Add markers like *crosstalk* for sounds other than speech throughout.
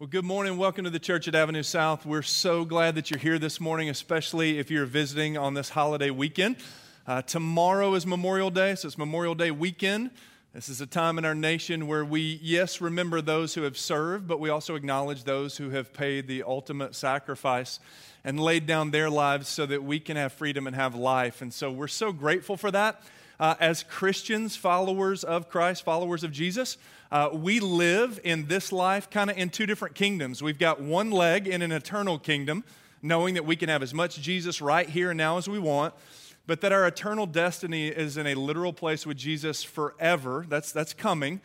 Well, good morning. Welcome to the Church at Avenue South. We're so glad that you're here this morning, especially if you're visiting on this holiday weekend. Uh, tomorrow is Memorial Day, so it's Memorial Day weekend. This is a time in our nation where we, yes, remember those who have served, but we also acknowledge those who have paid the ultimate sacrifice and laid down their lives so that we can have freedom and have life. And so we're so grateful for that. Uh, as Christians, followers of Christ, followers of Jesus, uh, we live in this life kind of in two different kingdoms. We've got one leg in an eternal kingdom, knowing that we can have as much Jesus right here and now as we want, but that our eternal destiny is in a literal place with Jesus forever. That's, that's coming.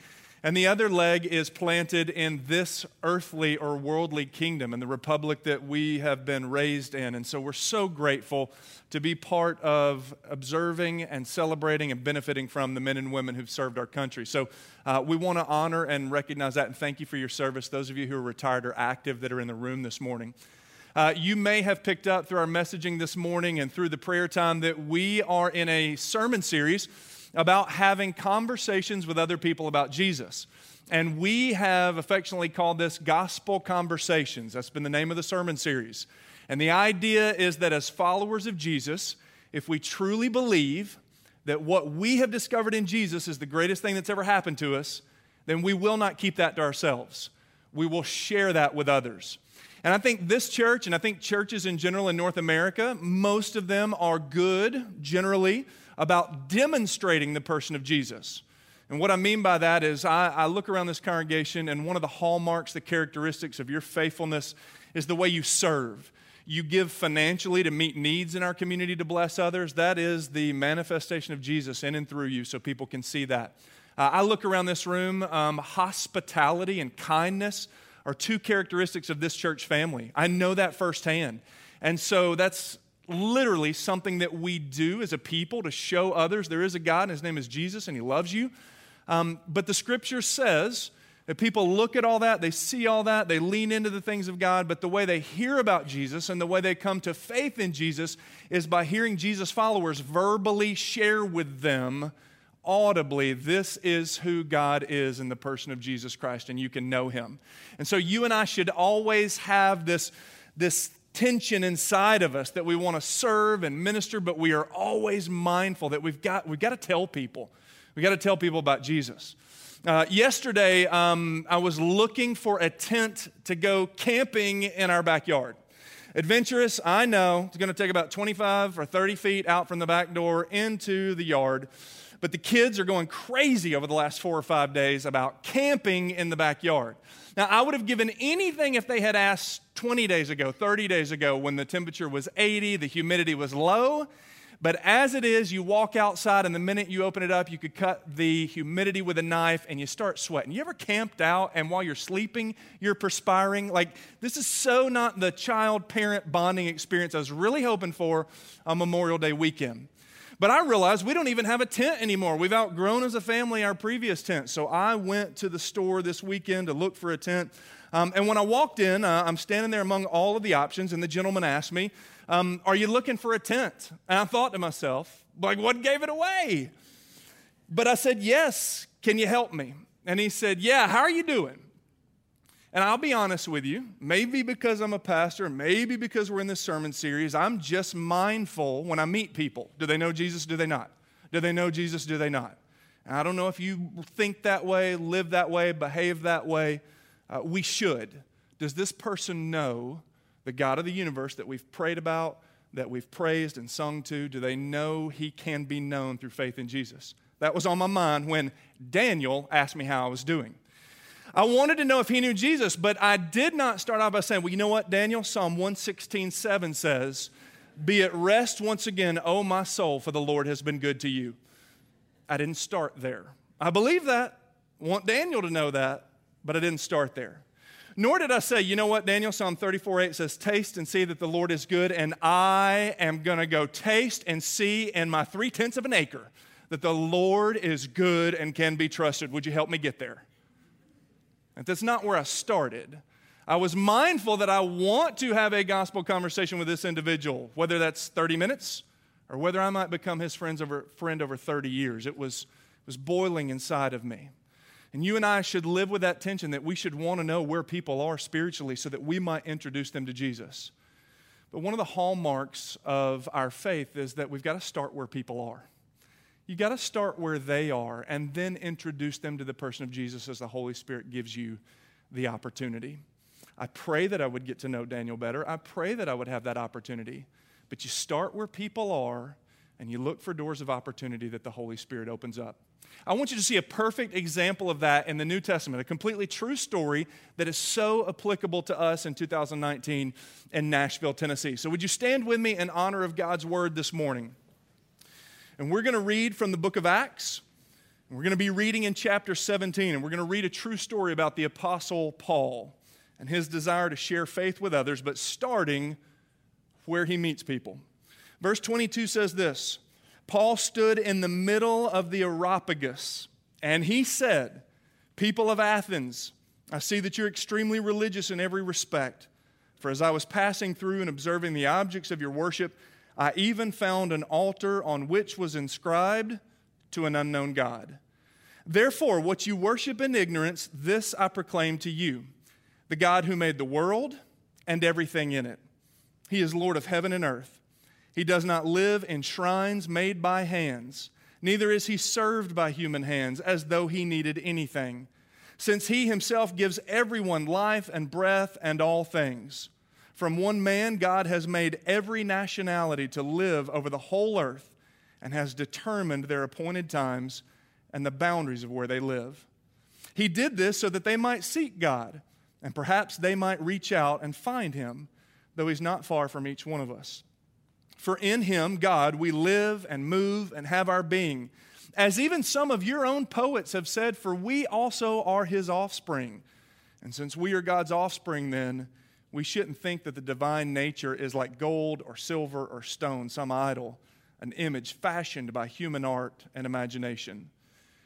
And the other leg is planted in this earthly or worldly kingdom, and the republic that we have been raised in. And so we're so grateful to be part of observing and celebrating and benefiting from the men and women who've served our country. So uh, we want to honor and recognize that and thank you for your service. Those of you who are retired or active that are in the room this morning. Uh, you may have picked up through our messaging this morning and through the prayer time that we are in a sermon series about having conversations with other people about Jesus. And we have affectionately called this Gospel Conversations. That's been the name of the sermon series. And the idea is that as followers of Jesus, if we truly believe that what we have discovered in Jesus is the greatest thing that's ever happened to us, then we will not keep that to ourselves. We will share that with others. And I think this church, and I think churches in general in North America, most of them are good generally about demonstrating the person of Jesus. And what I mean by that is, I, I, look around this congregation, and one of the hallmarks, the characteristics of your faithfulness is the way you serve. You give financially to meet needs in our community to bless others. That is the manifestation of Jesus in and through you, so people can see that. Uh, I look around this room, um, hospitality and kindness are two characteristics of this church family. I know that firsthand. And so that's literally something that we do as a people to show others there is a God, and his name is Jesus, and he loves you. Um, but the scripture says that people look at all that, they see all that, they lean into the things of God, but the way they hear about Jesus and the way they come to faith in Jesus is by hearing Jesus' followers verbally share with them audibly, this is who God is in the person of Jesus Christ, and you can know him. And so you and I should always have this, this tension inside of us that we want to serve and minister, but we are always mindful that we've got, we've got to tell people. We've got to tell people about Jesus. Uh, yesterday, um, I was looking for a tent to go camping in our backyard. Adventurous, I know. It's going to take about 25 or 30 feet out from the back door into the yard. But the kids are going crazy over the last four or five days about camping in the backyard. Now, I would have given anything if they had asked 20 days ago, 30 days ago, when the temperature was 80, the humidity was low. But as it is, you walk outside, and the minute you open it up, you could cut the humidity with a knife and you start sweating. You ever camped out and while you're sleeping, you're perspiring? Like, this is so not the child parent bonding experience I was really hoping for on Memorial Day weekend. But I realized we don't even have a tent anymore. We've outgrown as a family our previous tent. So I went to the store this weekend to look for a tent. Um, and when I walked in, uh, I'm standing there among all of the options, and the gentleman asked me, um, Are you looking for a tent? And I thought to myself, like, what gave it away? But I said, Yes, can you help me? And he said, Yeah, how are you doing? And I'll be honest with you, maybe because I'm a pastor, maybe because we're in this sermon series, I'm just mindful when I meet people. Do they know Jesus? Do they not? Do they know Jesus? Do they not? And I don't know if you think that way, live that way, behave that way. Uh, we should. Does this person know the God of the universe that we've prayed about, that we've praised and sung to? Do they know he can be known through faith in Jesus? That was on my mind when Daniel asked me how I was doing. I wanted to know if he knew Jesus, but I did not start off by saying, well, you know what, Daniel? Psalm 116, 7 says, Be at rest once again, O my soul, for the Lord has been good to you. I didn't start there. I believe that. Want Daniel to know that, but I didn't start there. Nor did I say, you know what, Daniel, Psalm 34 8 says, Taste and see that the Lord is good, and I am going to go taste and see in my three tenths of an acre that the Lord is good and can be trusted. Would you help me get there? And that's not where I started. I was mindful that I want to have a gospel conversation with this individual, whether that's 30 minutes or whether I might become his friends over, friend over 30 years. It was, it was boiling inside of me. And you and I should live with that tension that we should want to know where people are spiritually so that we might introduce them to Jesus. But one of the hallmarks of our faith is that we've got to start where people are. You got to start where they are and then introduce them to the person of Jesus as the Holy Spirit gives you the opportunity. I pray that I would get to know Daniel better. I pray that I would have that opportunity. But you start where people are and you look for doors of opportunity that the Holy Spirit opens up. I want you to see a perfect example of that in the New Testament, a completely true story that is so applicable to us in 2019 in Nashville, Tennessee. So, would you stand with me in honor of God's word this morning? And we're going to read from the book of Acts. We're going to be reading in chapter 17, and we're going to read a true story about the Apostle Paul and his desire to share faith with others, but starting where he meets people. Verse 22 says this Paul stood in the middle of the Areopagus, and he said, People of Athens, I see that you're extremely religious in every respect. For as I was passing through and observing the objects of your worship, I even found an altar on which was inscribed to an unknown God. Therefore, what you worship in ignorance, this I proclaim to you the God who made the world and everything in it. He is Lord of heaven and earth. He does not live in shrines made by hands, neither is he served by human hands as though he needed anything, since he himself gives everyone life and breath and all things. From one man, God has made every nationality to live over the whole earth and has determined their appointed times and the boundaries of where they live. He did this so that they might seek God, and perhaps they might reach out and find him, though he's not far from each one of us. For in him, God, we live and move and have our being. As even some of your own poets have said, for we also are his offspring. And since we are God's offspring, then, we shouldn't think that the divine nature is like gold or silver or stone, some idol, an image fashioned by human art and imagination.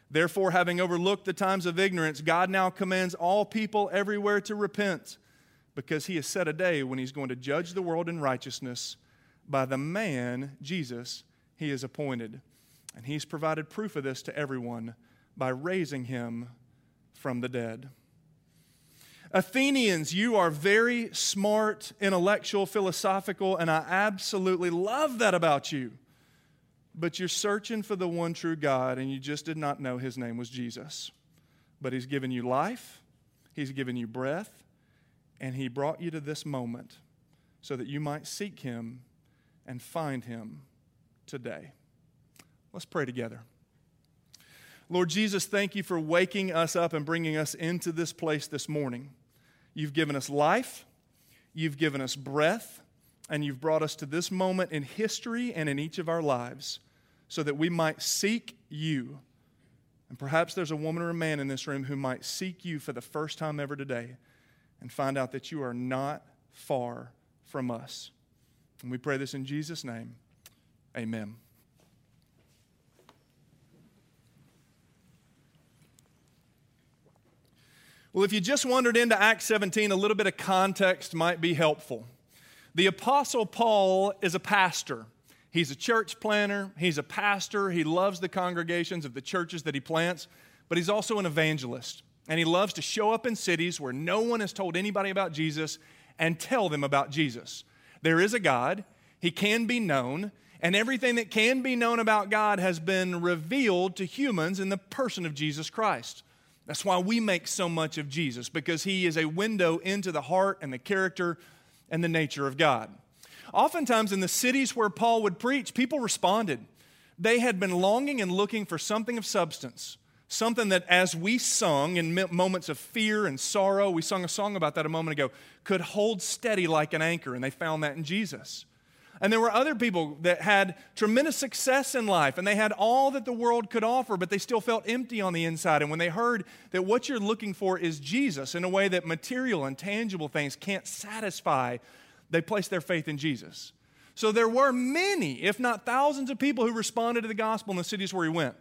Therefore, having overlooked the times of ignorance, God now commands all people everywhere to repent, because he has set a day when he's going to judge the world in righteousness by the man, Jesus, he has appointed. And he's provided proof of this to everyone by raising him from the dead. Athenians, you are very smart, intellectual, philosophical, and I absolutely love that about you. But you're searching for the one true God, and you just did not know his name was Jesus. But he's given you life, he's given you breath, and he brought you to this moment so that you might seek him and find him today. Let's pray together. Lord Jesus, thank you for waking us up and bringing us into this place this morning. You've given us life, you've given us breath, and you've brought us to this moment in history and in each of our lives so that we might seek you. And perhaps there's a woman or a man in this room who might seek you for the first time ever today and find out that you are not far from us. And we pray this in Jesus' name. Amen. Well, if you just wandered into Acts 17, a little bit of context might be helpful. The Apostle Paul is a pastor. He's a church planter, he's a pastor, he loves the congregations of the churches that he plants, but he's also an evangelist. And he loves to show up in cities where no one has told anybody about Jesus and tell them about Jesus. There is a God, he can be known, and everything that can be known about God has been revealed to humans in the person of Jesus Christ. That's why we make so much of Jesus, because he is a window into the heart and the character and the nature of God. Oftentimes, in the cities where Paul would preach, people responded. They had been longing and looking for something of substance, something that, as we sung in moments of fear and sorrow, we sung a song about that a moment ago, could hold steady like an anchor, and they found that in Jesus. And there were other people that had tremendous success in life and they had all that the world could offer, but they still felt empty on the inside. And when they heard that what you're looking for is Jesus in a way that material and tangible things can't satisfy, they placed their faith in Jesus. So there were many, if not thousands, of people who responded to the gospel in the cities where he went.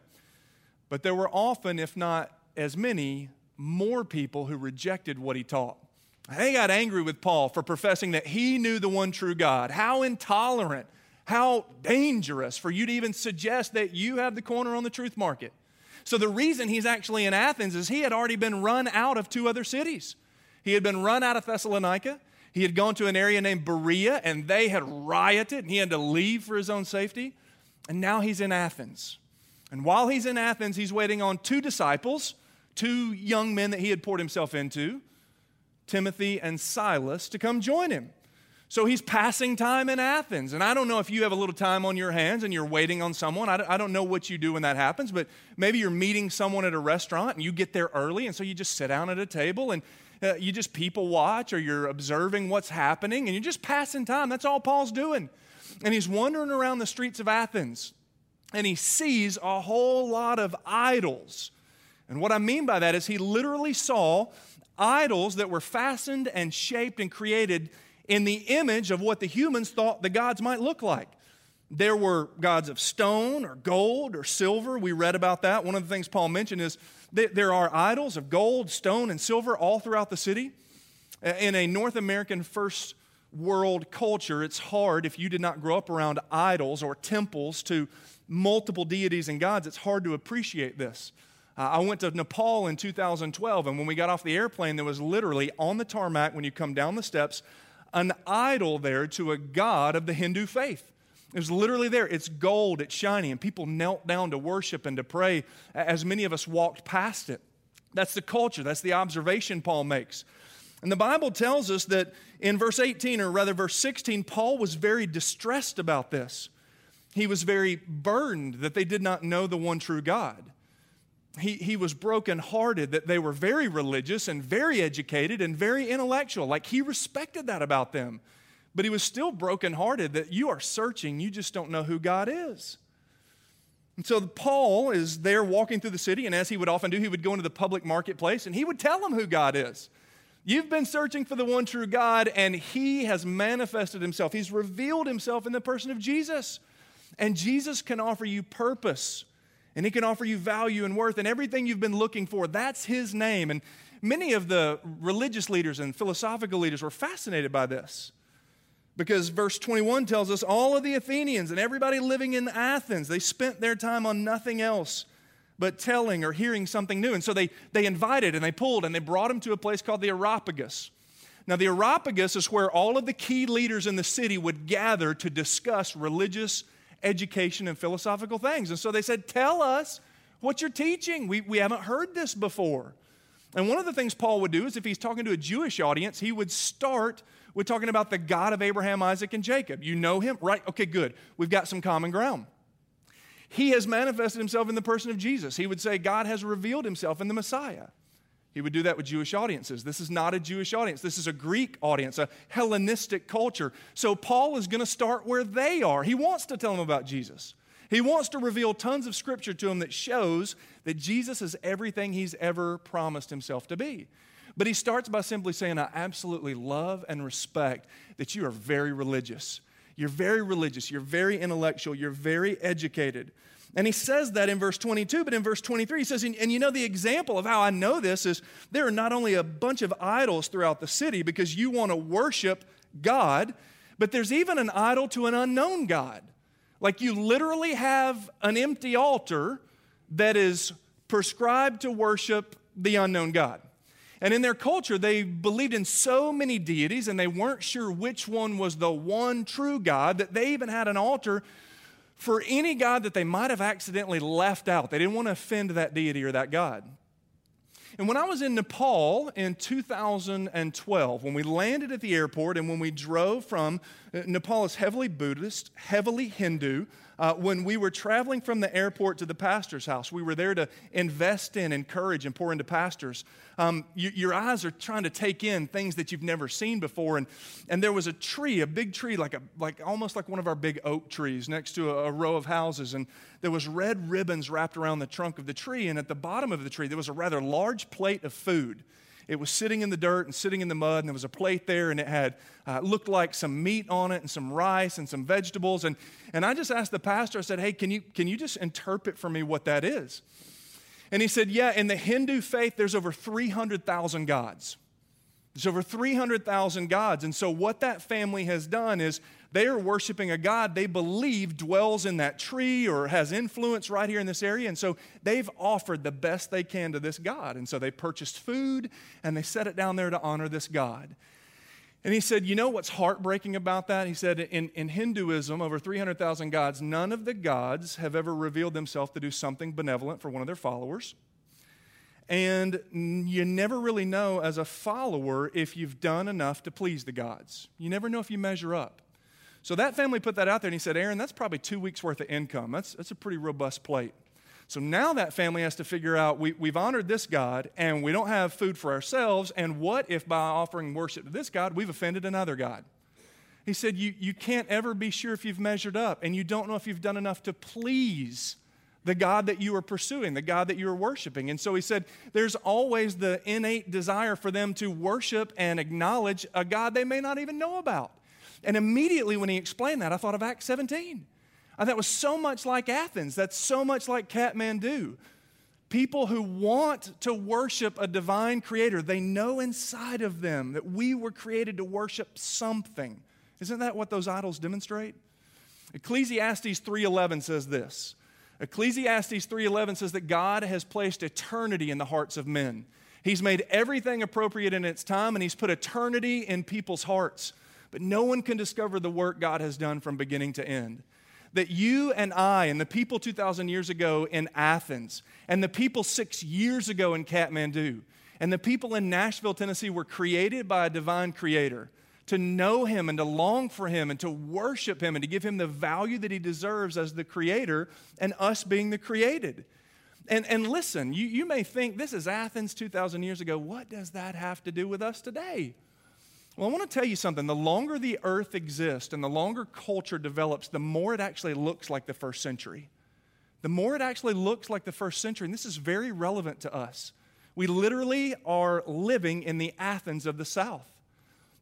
But there were often, if not as many, more people who rejected what he taught. They got angry with Paul for professing that he knew the one true God. How intolerant, how dangerous for you to even suggest that you have the corner on the truth market. So the reason he's actually in Athens is he had already been run out of two other cities. He had been run out of Thessalonica. He had gone to an area named Berea, and they had rioted, and he had to leave for his own safety. And now he's in Athens. And while he's in Athens, he's waiting on two disciples, two young men that he had poured himself into, Timothy and Silas, to come join him. So he's passing time in Athens. And I don't know if you have a little time on your hands and you're waiting on someone. I don't know what you do when that happens, but maybe you're meeting someone at a restaurant and you get there early. And so you just sit down at a table and uh, you just people watch or you're observing what's happening and you're just passing time. That's all Paul's doing. And he's wandering around the streets of Athens and he sees a whole lot of idols. And what I mean by that is he literally saw idols that were fastened and shaped and created in the image of what the humans thought the gods might look like. There were gods of stone or gold or silver. We read about that. One of the things Paul mentioned is there are idols of gold, stone, and silver all throughout the city. In a North American first world culture, it's hard if you did not grow up around idols or temples to multiple deities and gods, it's hard to appreciate this. Uh, I went to Nepal in 2012, and when we got off the airplane, there was literally on the tarmac, when you come down the steps, an idol there to a god of the Hindu faith. It was literally there. It's gold, it's shiny, and people knelt down to worship and to pray as many of us walked past it. That's the culture, that's the observation Paul makes. And the Bible tells us that in verse 18, or rather verse 16, Paul was very distressed about this. He was very burdened that they did not know the one true God. He, he was brokenhearted that they were very religious and very educated and very intellectual. Like he respected that about them. But he was still brokenhearted that you are searching, you just don't know who God is. And so Paul is there walking through the city, and as he would often do, he would go into the public marketplace and he would tell them who God is. You've been searching for the one true God, and he has manifested himself. He's revealed himself in the person of Jesus. And Jesus can offer you purpose and he can offer you value and worth and everything you've been looking for. That's his name. And many of the religious leaders and philosophical leaders were fascinated by this. Because verse 21 tells us all of the Athenians and everybody living in Athens, they spent their time on nothing else but telling or hearing something new. And so they, they invited and they pulled and they brought him to a place called the Areopagus. Now, the Areopagus is where all of the key leaders in the city would gather to discuss religious education and philosophical things. And so they said, Tell us what you're teaching. We, we haven't heard this before. And one of the things Paul would do is if he's talking to a Jewish audience, he would start with talking about the God of Abraham, Isaac, and Jacob. You know him? Right? Okay, good. We've got some common ground. He has manifested himself in the person of Jesus. He would say, God has revealed himself in the Messiah. He would do that with Jewish audiences. This is not a Jewish audience. This is a Greek audience, a Hellenistic culture. So Paul is going to start where they are. He wants to tell them about Jesus. He wants to reveal tons of scripture to them that shows that Jesus is everything he's ever promised himself to be. But he starts by simply saying, I absolutely love and respect that you are very religious. You're very religious. You're very intellectual. You're very educated. And he says that in verse 22, but in verse 23, he says, and, you know, the example of how I know this is there are not only a bunch of idols throughout the city because you want to worship God, but there's even an idol to an unknown God. Like you literally have an empty altar that is prescribed to worship the unknown God. And in their culture, they believed in so many deities and they weren't sure which one was the one true God that they even had an altar for any God that they might have accidentally left out. They didn't want to offend that deity or that God. And when I was in Nepal in 2012, when we landed at the airport and when we drove from uh, Nepal is heavily Buddhist, heavily Hindu, uh, when we were traveling from the airport to the pastor's house, we were there to invest in, encourage, and pour into pastors. Um, you, your eyes are trying to take in things that you've never seen before. And, and there was a tree, a big tree, like, a, like almost like one of our big oak trees next to a, a row of houses. And there was red ribbons wrapped around the trunk of the tree. And at the bottom of the tree, there was a rather large plate of food. It was sitting in the dirt and sitting in the mud, and there was a plate there, and it had uh, looked like some meat on it, and some rice, and some vegetables. And, and I just asked the pastor, I said, Hey, can you, can you just interpret for me what that is? And he said, Yeah, in the Hindu faith, there's over 300,000 gods. There's over 300,000 gods. And so, what that family has done is they are worshiping a God they believe dwells in that tree or has influence right here in this area. And so, they've offered the best they can to this God. And so, they purchased food and they set it down there to honor this God. And he said, You know what's heartbreaking about that? He said, In, in Hinduism, over 300,000 gods, none of the gods have ever revealed themselves to do something benevolent for one of their followers. And you never really know as a follower if you've done enough to please the gods. You never know if you measure up. So that family put that out there and he said, Aaron, that's probably two weeks worth of income. That's, that's a pretty robust plate. So now that family has to figure out we, we've honored this God and we don't have food for ourselves. And what if by offering worship to this God, we've offended another God? He said, you, you can't ever be sure if you've measured up and you don't know if you've done enough to please the God that you are pursuing, the God that you are worshiping. And so he said, there's always the innate desire for them to worship and acknowledge a God they may not even know about. And immediately when he explained that, I thought of Acts 17. I thought it was so much like Athens. That's so much like Kathmandu. People who want to worship a divine creator, they know inside of them that we were created to worship something. Isn't that what those idols demonstrate? Ecclesiastes 3:11 says this. Ecclesiastes 3:11 says that God has placed eternity in the hearts of men. He's made everything appropriate in its time and he's put eternity in people's hearts. But no one can discover the work God has done from beginning to end. That you and I and the people 2,000 years ago in Athens and the people six years ago in Kathmandu and the people in Nashville, Tennessee were created by a divine creator to know him and to long for him and to worship him and to give him the value that he deserves as the creator and us being the created. And, and listen, you, you may think this is Athens 2,000 years ago. What does that have to do with us today? Well, I want to tell you something. The longer the earth exists and the longer culture develops, the more it actually looks like the first century. The more it actually looks like the first century. And this is very relevant to us. We literally are living in the Athens of the South.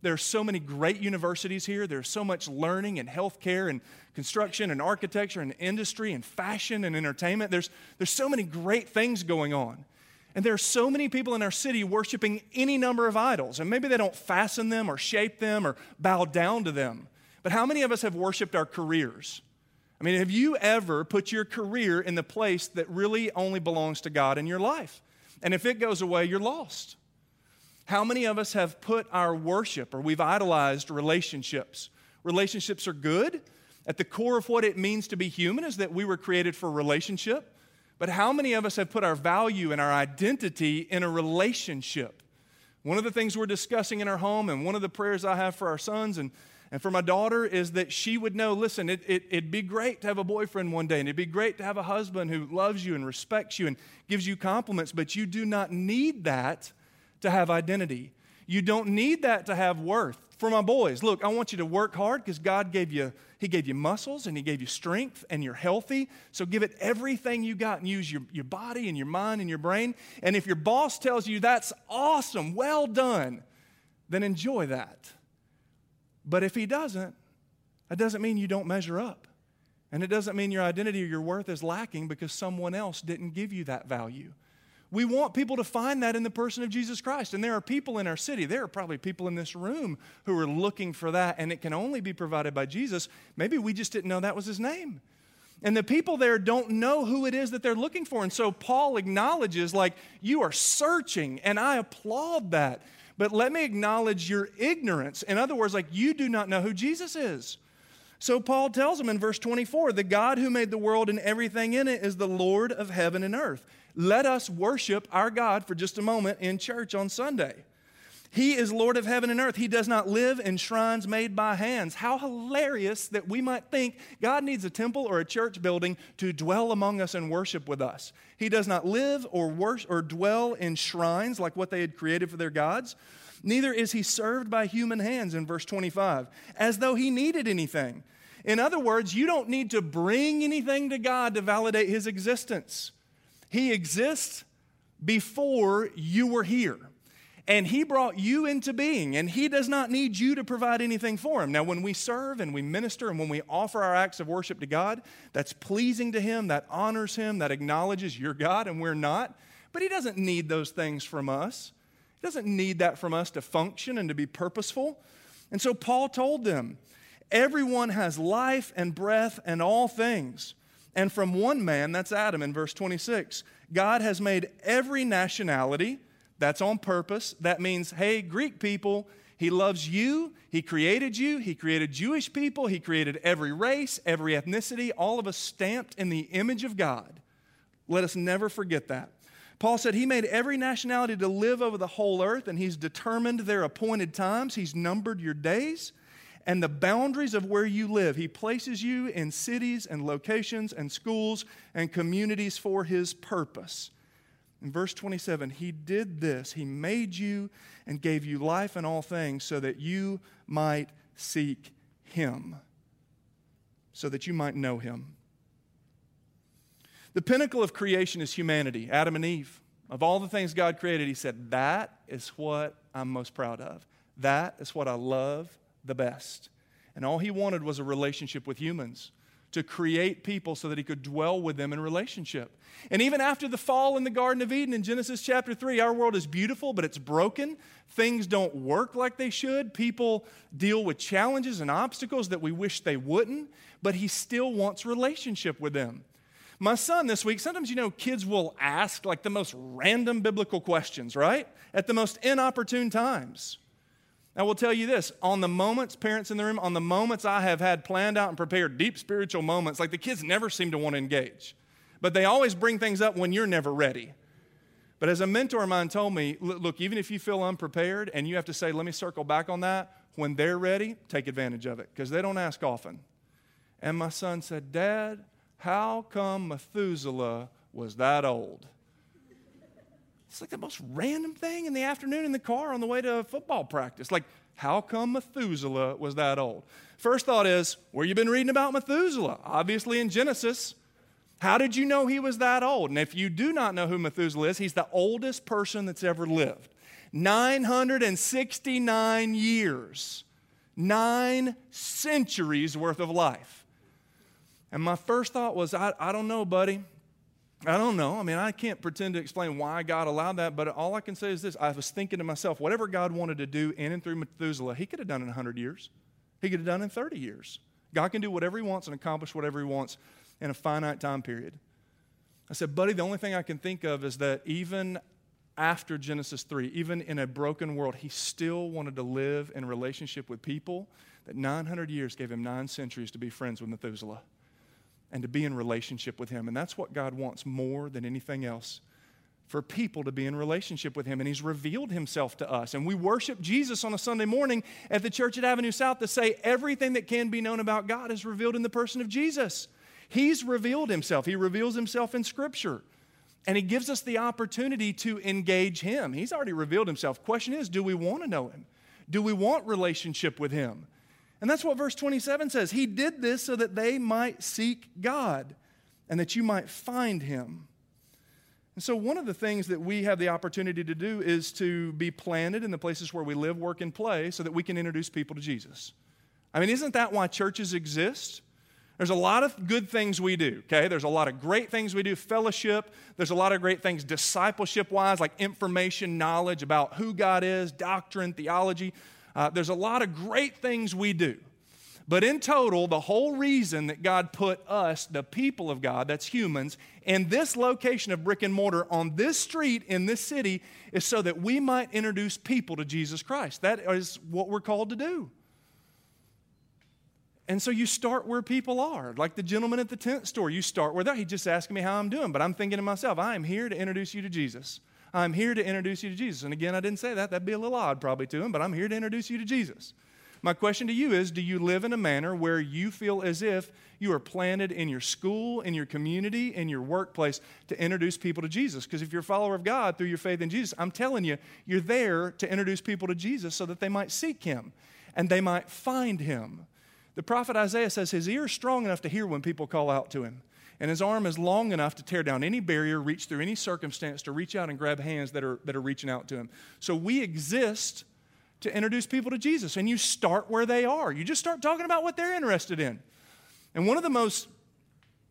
There are so many great universities here. There's so much learning and healthcare and construction and architecture and industry and fashion and entertainment. There's, there's so many great things going on. And there are so many people in our city worshiping any number of idols. And maybe they don't fasten them or shape them or bow down to them. But how many of us have worshiped our careers? I mean, have you ever put your career in the place that really only belongs to God in your life? And if it goes away, you're lost. How many of us have put our worship or we've idolized relationships? Relationships are good. At the core of what it means to be human is that we were created for relationship. But how many of us have put our value and our identity in a relationship? One of the things we're discussing in our home, and one of the prayers I have for our sons and, and for my daughter, is that she would know listen, it, it, it'd be great to have a boyfriend one day, and it'd be great to have a husband who loves you and respects you and gives you compliments, but you do not need that to have identity. You don't need that to have worth. For my boys, look, I want you to work hard because God gave you, He gave you muscles and He gave you strength and you're healthy. So give it everything you got and use your, your body and your mind and your brain. And if your boss tells you that's awesome, well done, then enjoy that. But if he doesn't, that doesn't mean you don't measure up. And it doesn't mean your identity or your worth is lacking because someone else didn't give you that value. We want people to find that in the person of Jesus Christ. And there are people in our city, there are probably people in this room who are looking for that, and it can only be provided by Jesus. Maybe we just didn't know that was his name. And the people there don't know who it is that they're looking for. And so Paul acknowledges, like, you are searching, and I applaud that. But let me acknowledge your ignorance. In other words, like, you do not know who Jesus is. So Paul tells them in verse 24 the God who made the world and everything in it is the Lord of heaven and earth let us worship our God for just a moment in church on Sunday. He is Lord of heaven and earth. He does not live in shrines made by hands. How hilarious that we might think God needs a temple or a church building to dwell among us and worship with us. He does not live or worship or dwell in shrines like what they had created for their gods. Neither is he served by human hands in verse 25, as though he needed anything. In other words, you don't need to bring anything to God to validate his existence. He exists before you were here. And He brought you into being, and He does not need you to provide anything for Him. Now, when we serve and we minister and when we offer our acts of worship to God, that's pleasing to Him, that honors Him, that acknowledges you're God and we're not. But He doesn't need those things from us. He doesn't need that from us to function and to be purposeful. And so Paul told them, Everyone has life and breath and all things. And from one man, that's Adam in verse 26, God has made every nationality, that's on purpose. That means, hey, Greek people, He loves you. He created you. He created Jewish people. He created every race, every ethnicity, all of us stamped in the image of God. Let us never forget that. Paul said he made every nationality to live over the whole earth, and he's determined their appointed times. He's numbered your days and the boundaries of where you live. He places you in cities and locations and schools and communities for his purpose. In verse 27, he did this. He made you and gave you life and all things so that you might seek him, so that you might know him. The pinnacle of creation is humanity, Adam and Eve. Of all the things God created, he said, That is what I'm most proud of. That is what I love the best. And all he wanted was a relationship with humans, to create people so that he could dwell with them in relationship. And even after the fall in the Garden of Eden in Genesis chapter 3, our world is beautiful, but it's broken. Things don't work like they should. People deal with challenges and obstacles that we wish they wouldn't, but he still wants relationship with them. My son this week, sometimes you know, kids will ask like the most random biblical questions, right? At the most inopportune times. I will tell you this on the moments, parents in the room, on the moments I have had planned out and prepared deep spiritual moments, like the kids never seem to want to engage. But they always bring things up when you're never ready. But as a mentor of mine told me, look, even if you feel unprepared and you have to say, let me circle back on that, when they're ready, take advantage of it because they don't ask often. And my son said, Dad, how come Methuselah was that old? It's like the most random thing in the afternoon in the car on the way to football practice. Like, how come Methuselah was that old? First thought is, where you been reading about Methuselah? Obviously in Genesis. How did you know he was that old? And if you do not know who Methuselah is, he's the oldest person that's ever lived. 969 years. Nine centuries worth of life. And my first thought was, I, I don't know, buddy. I don't know. I mean, I can't pretend to explain why God allowed that, but all I can say is this. I was thinking to myself, whatever God wanted to do in and through Methuselah, he could have done in 100 years. He could have done in 30 years. God can do whatever he wants and accomplish whatever he wants in a finite time period. I said, buddy, the only thing I can think of is that even after Genesis 3, even in a broken world, he still wanted to live in relationship with people that 900 years gave him nine centuries to be friends with Methuselah and to be in relationship with Him. And that's what God wants more than anything else for people to be in relationship with Him. And He's revealed Himself to us. And we worship Jesus on a Sunday morning at the church at Avenue South to say everything that can be known about God is revealed in the person of Jesus. He's revealed Himself, He reveals Himself in Scripture. And He gives us the opportunity to engage Him. He's already revealed Himself. Question is, do we want to know Him? Do we want relationship with Him? And that's what verse 27 says. He did this so that they might seek God and that you might find him. And so, one of the things that we have the opportunity to do is to be planted in the places where we live, work, and play so that we can introduce people to Jesus. I mean, isn't that why churches exist? There's a lot of good things we do, okay? There's a lot of great things we do, fellowship. There's a lot of great things discipleship wise, like information, knowledge about who God is, doctrine, theology. Uh, there's a lot of great things we do. But in total, the whole reason that God put us, the people of God, that's humans, in this location of brick and mortar on this street in this city is so that we might introduce people to Jesus Christ. That is what we're called to do. And so you start where people are, like the gentleman at the tent store. You start where they're. He just asking me how I'm doing, but I'm thinking to myself, I am here to introduce you to Jesus. I'm here to introduce you to Jesus. And again, I didn't say that. That'd be a little odd probably to him, but I'm here to introduce you to Jesus. My question to you is Do you live in a manner where you feel as if you are planted in your school, in your community, in your workplace to introduce people to Jesus? Because if you're a follower of God through your faith in Jesus, I'm telling you, you're there to introduce people to Jesus so that they might seek Him and they might find Him. The prophet Isaiah says his ear is strong enough to hear when people call out to him and his arm is long enough to tear down any barrier, reach through any circumstance, to reach out and grab hands that are, that are reaching out to him. So we exist to introduce people to Jesus, and you start where they are. You just start talking about what they're interested in. And one of the most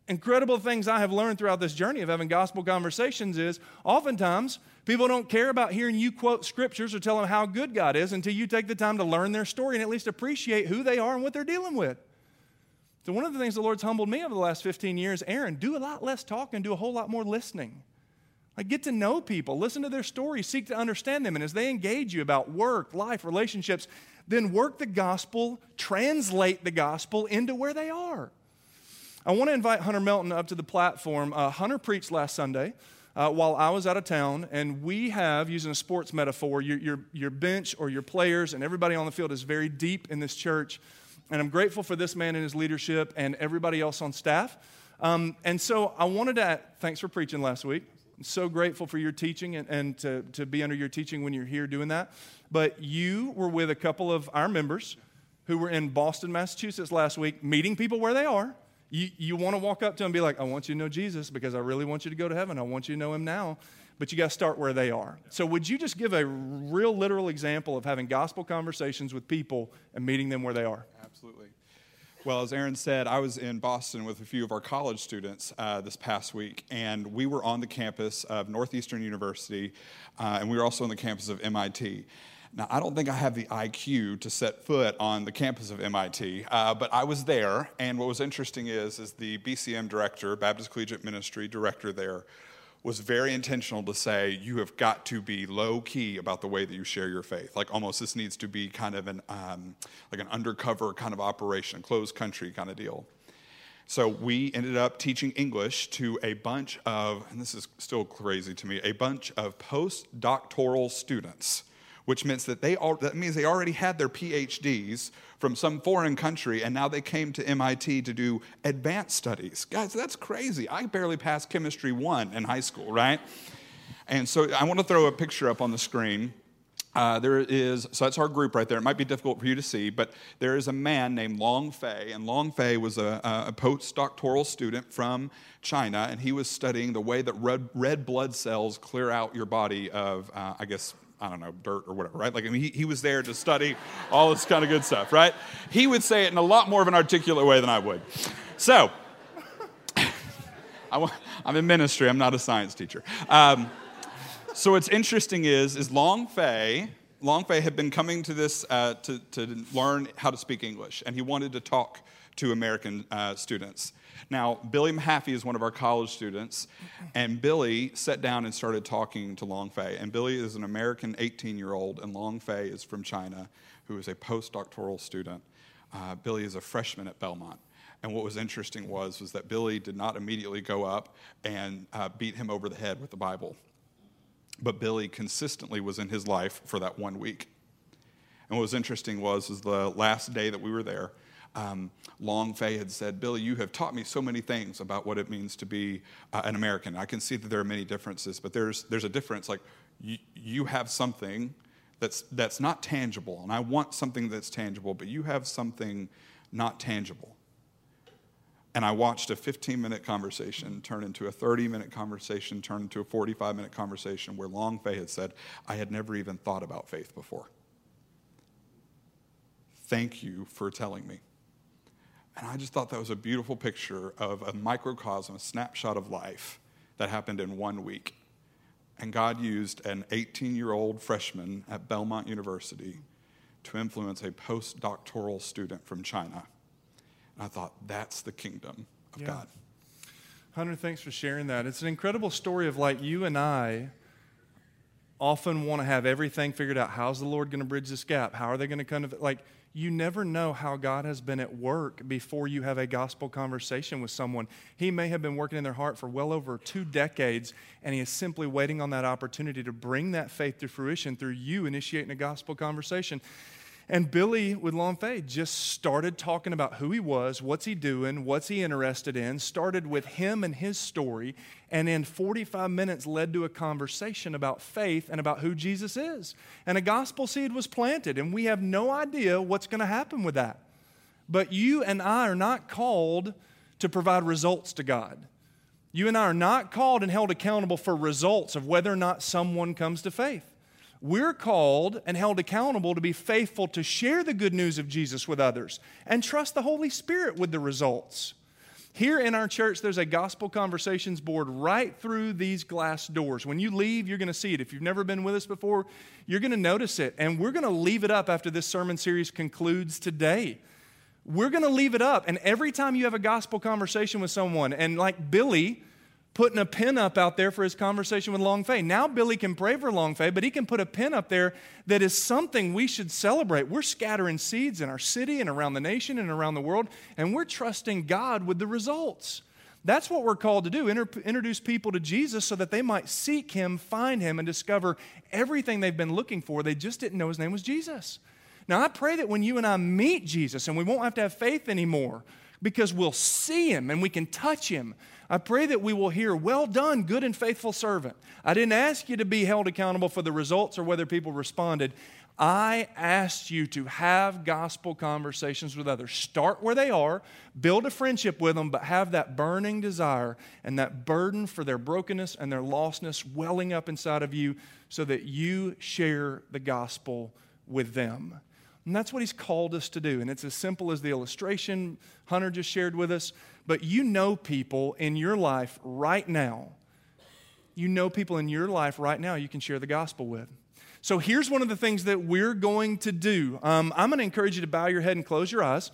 incredible things I have learned throughout this journey of having gospel conversations is oftentimes people don't care about hearing you quote scriptures or tell them how good God is until you take the time to learn their story and at least appreciate who they are and what they're dealing with. So, one of the things the Lord's humbled me over the last 15 years, Aaron, do a lot less talking, do a whole lot more listening. Like, get to know people, listen to their stories, seek to understand them. And as they engage you about work, life, relationships, then work the gospel, translate the gospel into where they are. I want to invite Hunter Melton up to the platform. Uh, Hunter preached last Sunday. Uh, while I was out of town, and we have, using a sports metaphor, your, your, your bench or your players and everybody on the field is very deep in this church. And I'm grateful for this man and his leadership and everybody else on staff. Um, and so I wanted to, thanks for preaching last week. I'm so grateful for your teaching and, and to, to be under your teaching when you're here doing that. But you were with a couple of our members who were in Boston, Massachusetts last week, meeting people where they are. You, you want to walk up to them and be like, I want you to know Jesus because I really want you to go to heaven. I want you to know him now. But you got to start where they are. So, would you just give a real literal example of having gospel conversations with people and meeting them where they are? Absolutely. Well, as Aaron said, I was in Boston with a few of our college students uh, this past week, and we were on the campus of Northeastern University, uh, and we were also on the campus of MIT. Now, I don't think I have the IQ to set foot on the campus of MIT, uh, but I was there, and what was interesting is, is the BCM director, Baptist Collegiate Ministry director there, was very intentional to say you have got to be low key about the way that you share your faith. Like almost this needs to be kind of an um, like an undercover kind of operation, closed country kind of deal. So we ended up teaching English to a bunch of, and this is still crazy to me, a bunch of postdoctoral students which means that they all, that means they already had their PhDs from some foreign country and now they came to MIT to do advanced studies. Guys, that's crazy. I barely passed chemistry 1 in high school, right? And so I want to throw a picture up on the screen. Uh, there is, so that's our group right there. It might be difficult for you to see, but there is a man named Long Fei, and Long Fei was a, a postdoctoral student from China, and he was studying the way that red, red blood cells clear out your body of, uh, I guess, I don't know, dirt or whatever, right? Like, I mean, he, he was there to study all this kind of good stuff, right? He would say it in a lot more of an articulate way than I would. So, *laughs* I, am in ministry, I'm not a science teacher. Um, so, what's interesting is, is Long Fei, Long Fei had been coming to this uh, to, to learn how to speak English, and he wanted to talk to American uh, students. Now, Billy Mahaffey is one of our college students, and Billy sat down and started talking to Long Fei. And Billy is an American 18 year old, and Long Fei is from China, who is a postdoctoral student. Uh, Billy is a freshman at Belmont. And what was interesting was, was that Billy did not immediately go up and uh, beat him over the head with the Bible. But Billy consistently was in his life for that one week. And what was interesting was, was the last day that we were there, um, Long Fei had said, Billy, you have taught me so many things about what it means to be uh, an American. I can see that there are many differences, but there's, there's a difference. Like, you, you have something that's, that's not tangible, and I want something that's tangible, but you have something not tangible. And I watched a 15 minute conversation turn into a 30 minute conversation, turn into a 45 minute conversation where Long Fei had said, I had never even thought about faith before. Thank you for telling me. And I just thought that was a beautiful picture of a microcosm, a snapshot of life that happened in one week. And God used an 18 year old freshman at Belmont University to influence a postdoctoral student from China. And I thought, that's the kingdom of yeah. God. Hunter, thanks for sharing that. It's an incredible story of like you and I often want to have everything figured out. How's the Lord going to bridge this gap? How are they going to kind of like you never know how God has been at work before you have a gospel conversation with someone. He may have been working in their heart for well over two decades, and He is simply waiting on that opportunity to bring that faith to fruition through you initiating a gospel conversation. And Billy with Long Fei just started talking about who he was, what's he doing, what's he interested in, started with him and his story, and in 45 minutes led to a conversation about faith and about who Jesus is. And a gospel seed was planted, and we have no idea what's going to happen with that. But you and I are not called to provide results to God. You and I are not called and held accountable for results of whether or not someone comes to faith. We're called and held accountable to be faithful to share the good news of Jesus with others and trust the Holy Spirit with the results. Here in our church, there's a gospel conversations board right through these glass doors. When you leave, you're going to see it. If you've never been with us before, you're going to notice it. And we're going to leave it up after this sermon series concludes today. We're going to leave it up. And every time you have a gospel conversation with someone, and like Billy, putting a pin up out there for his conversation with Long Fei. Now Billy can pray for Long Fei, but he can put a pin up there that is something we should celebrate. We're scattering seeds in our city and around the nation and around the world, and we're trusting God with the results. That's what we're called to do inter- introduce people to Jesus so that they might seek him, find him, and discover everything they've been looking for. They just didn't know his name was Jesus. Now, I pray that when you and I meet Jesus and we won't have to have faith anymore because we'll see him and we can touch him I pray that we will hear, Well done, good and faithful servant. I didn't ask you to be held accountable for the results or whether people responded. I asked you to have gospel conversations with others. Start where they are, build a friendship with them, but have that burning desire and that burden for their brokenness and their lostness welling up inside of you so that you share the gospel with them. And that's what he's called us to do. And it's as simple as the illustration Hunter just shared with us. But you know people in your life right now. You know people in your life right now you can share the gospel with. So here's one of the things that we're going to do. Um, I'm going to encourage you to bow your head and close your eyes.